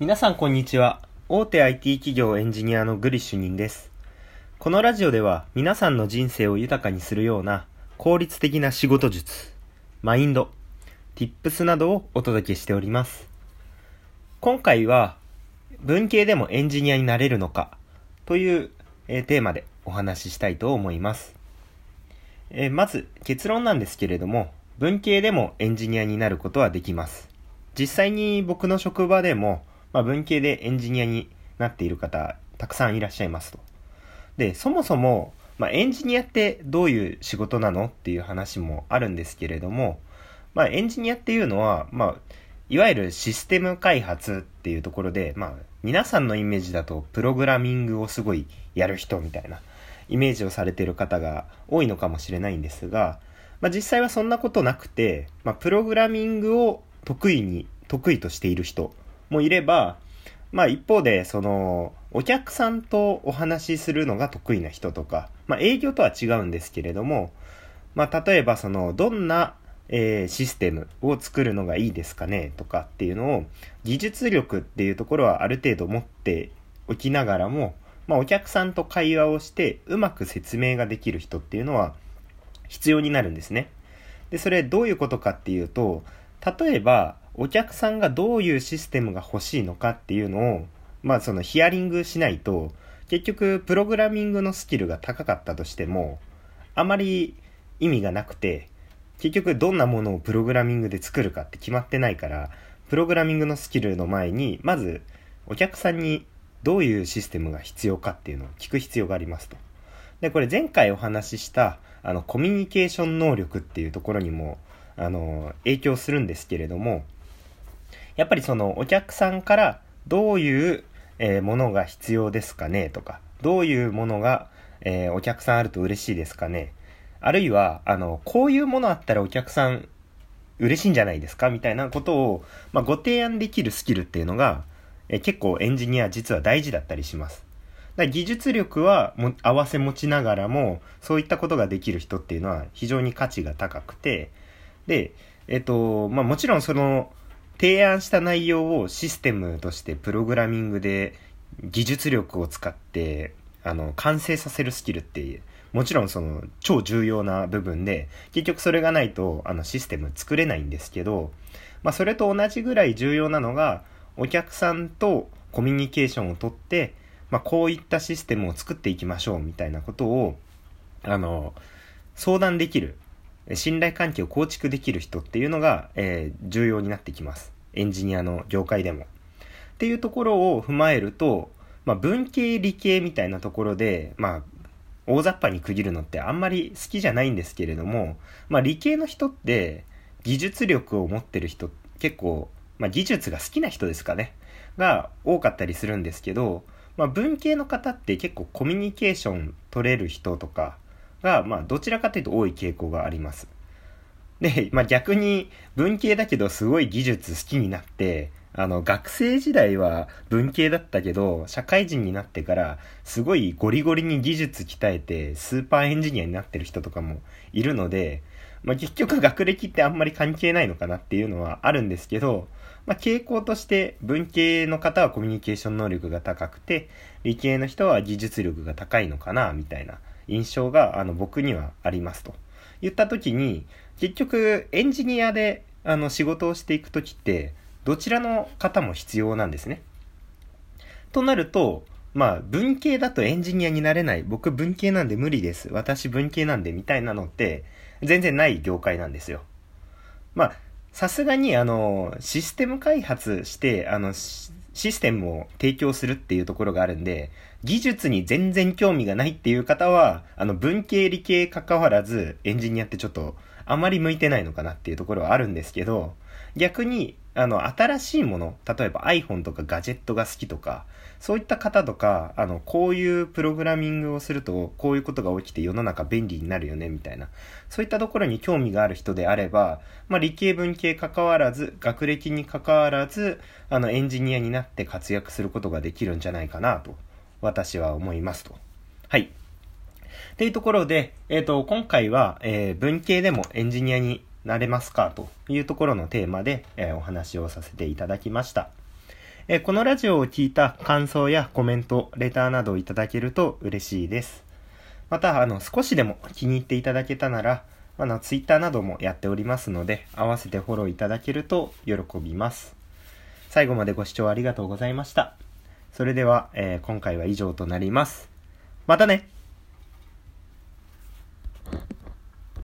皆さんこんにちは。大手 IT 企業エンジニアのグリッシュニンです。このラジオでは皆さんの人生を豊かにするような効率的な仕事術、マインド、tips などをお届けしております。今回は文系でもエンジニアになれるのかという、テーマでお話ししたいと思います。え、まず結論なんですけれども、文系でもエンジニアになることはできます。実際に僕の職場でもまあ、文系でエンジニアになっている方、たくさんいらっしゃいますと。で、そもそも、まあ、エンジニアってどういう仕事なのっていう話もあるんですけれども、まあ、エンジニアっていうのは、まあ、いわゆるシステム開発っていうところで、まあ、皆さんのイメージだと、プログラミングをすごいやる人みたいなイメージをされている方が多いのかもしれないんですが、まあ、実際はそんなことなくて、まあ、プログラミングを得意に、得意としている人もいれば、まあ一方で、その、お客さんとお話しするのが得意な人とか、まあ営業とは違うんですけれども、まあ例えばその、どんな、えー、システムを作るのがいいですかねとかっていうのを、技術力っていうところはある程度持っておきながらも、まあお客さんと会話をしてうまく説明ができる人っていうのは必要になるんですね。で、それどういうことかっていうと、例えば、お客さんがどういうシステムが欲しいのかっていうのを、まあそのヒアリングしないと、結局プログラミングのスキルが高かったとしても、あまり意味がなくて、結局どんなものをプログラミングで作るかって決まってないから、プログラミングのスキルの前に、まずお客さんにどういうシステムが必要かっていうのを聞く必要がありますと。で、これ前回お話しした、あの、コミュニケーション能力っていうところにも、あの、影響するんですけれども、やっぱりそのお客さんからどういう、えものが必要ですかねとか、どういうものが、え、お客さんあると嬉しいですかね。あるいは、あの、こういうものあったらお客さん嬉しいんじゃないですか？みたいなことを、まあ、ご提案できるスキルっていうのが、え、結構エンジニア実は大事だったりします。だ技術力はも合わせ持ちながらも、そういったことができる人っていうのは非常に価値が高くて、で、えっと、まあ、もちろんその、提案した内容をシステムとしてプログラミングで技術力を使ってあの完成させるスキルっていうもちろんその超重要な部分で結局それがないとあのシステム作れないんですけど、まあ、それと同じぐらい重要なのがお客さんとコミュニケーションをとって、まあ、こういったシステムを作っていきましょうみたいなことをあの相談できる信頼関係を構築できる人っていうのが、えー、重要になってきます。エンジニアの業界でも。っていうところを踏まえると、まあ、文系理系みたいなところで、まあ、大雑把に区切るのってあんまり好きじゃないんですけれども、まあ、理系の人って技術力を持ってる人結構、まあ、技術が好きな人ですかねが多かったりするんですけど、まあ、文系の方って結構コミュニケーション取れる人とかが、まあ、どちらかというと多い傾向があります。で、まあ、逆に文系だけどすごい技術好きになって、あの、学生時代は文系だったけど、社会人になってからすごいゴリゴリに技術鍛えてスーパーエンジニアになってる人とかもいるので、まあ、結局学歴ってあんまり関係ないのかなっていうのはあるんですけど、まあ、傾向として文系の方はコミュニケーション能力が高くて、理系の人は技術力が高いのかな、みたいな印象があの僕にはありますと。言った時に、結局エンジニアであの仕事をしていく時って、どちらの方も必要なんですね。となると、まあ文系だとエンジニアになれない。僕文系なんで無理です。私文系なんでみたいなのって全然ない業界なんですよ。まあさすがにあのシステム開発してあのシステムを提供するっていうところがあるんで、技術に全然興味がないっていう方は、あの、文系理系関わらず、エンジニアってちょっと、あまり向いてないのかなっていうところはあるんですけど、逆に、あの、新しいもの、例えば iPhone とかガジェットが好きとか、そういった方とか、あの、こういうプログラミングをすると、こういうことが起きて世の中便利になるよね、みたいな。そういったところに興味がある人であれば、まあ、理系文系関わらず、学歴に関わらず、あの、エンジニアになって活躍することができるんじゃないかなと、私は思いますと。はい。っていうところで、えっ、ー、と、今回は、えー、文系でもエンジニアになれますか？というところのテーマで、え、お話をさせていただきました。えこのラジオを聞いた感想やコメント、レターなどをいただけると嬉しいです。また、あの、少しでも気に入っていただけたなら、あの、ツイッターなどもやっておりますので、合わせてフォローいただけると喜びます。最後までご視聴ありがとうございました。それでは、えー今回は以上となります。またね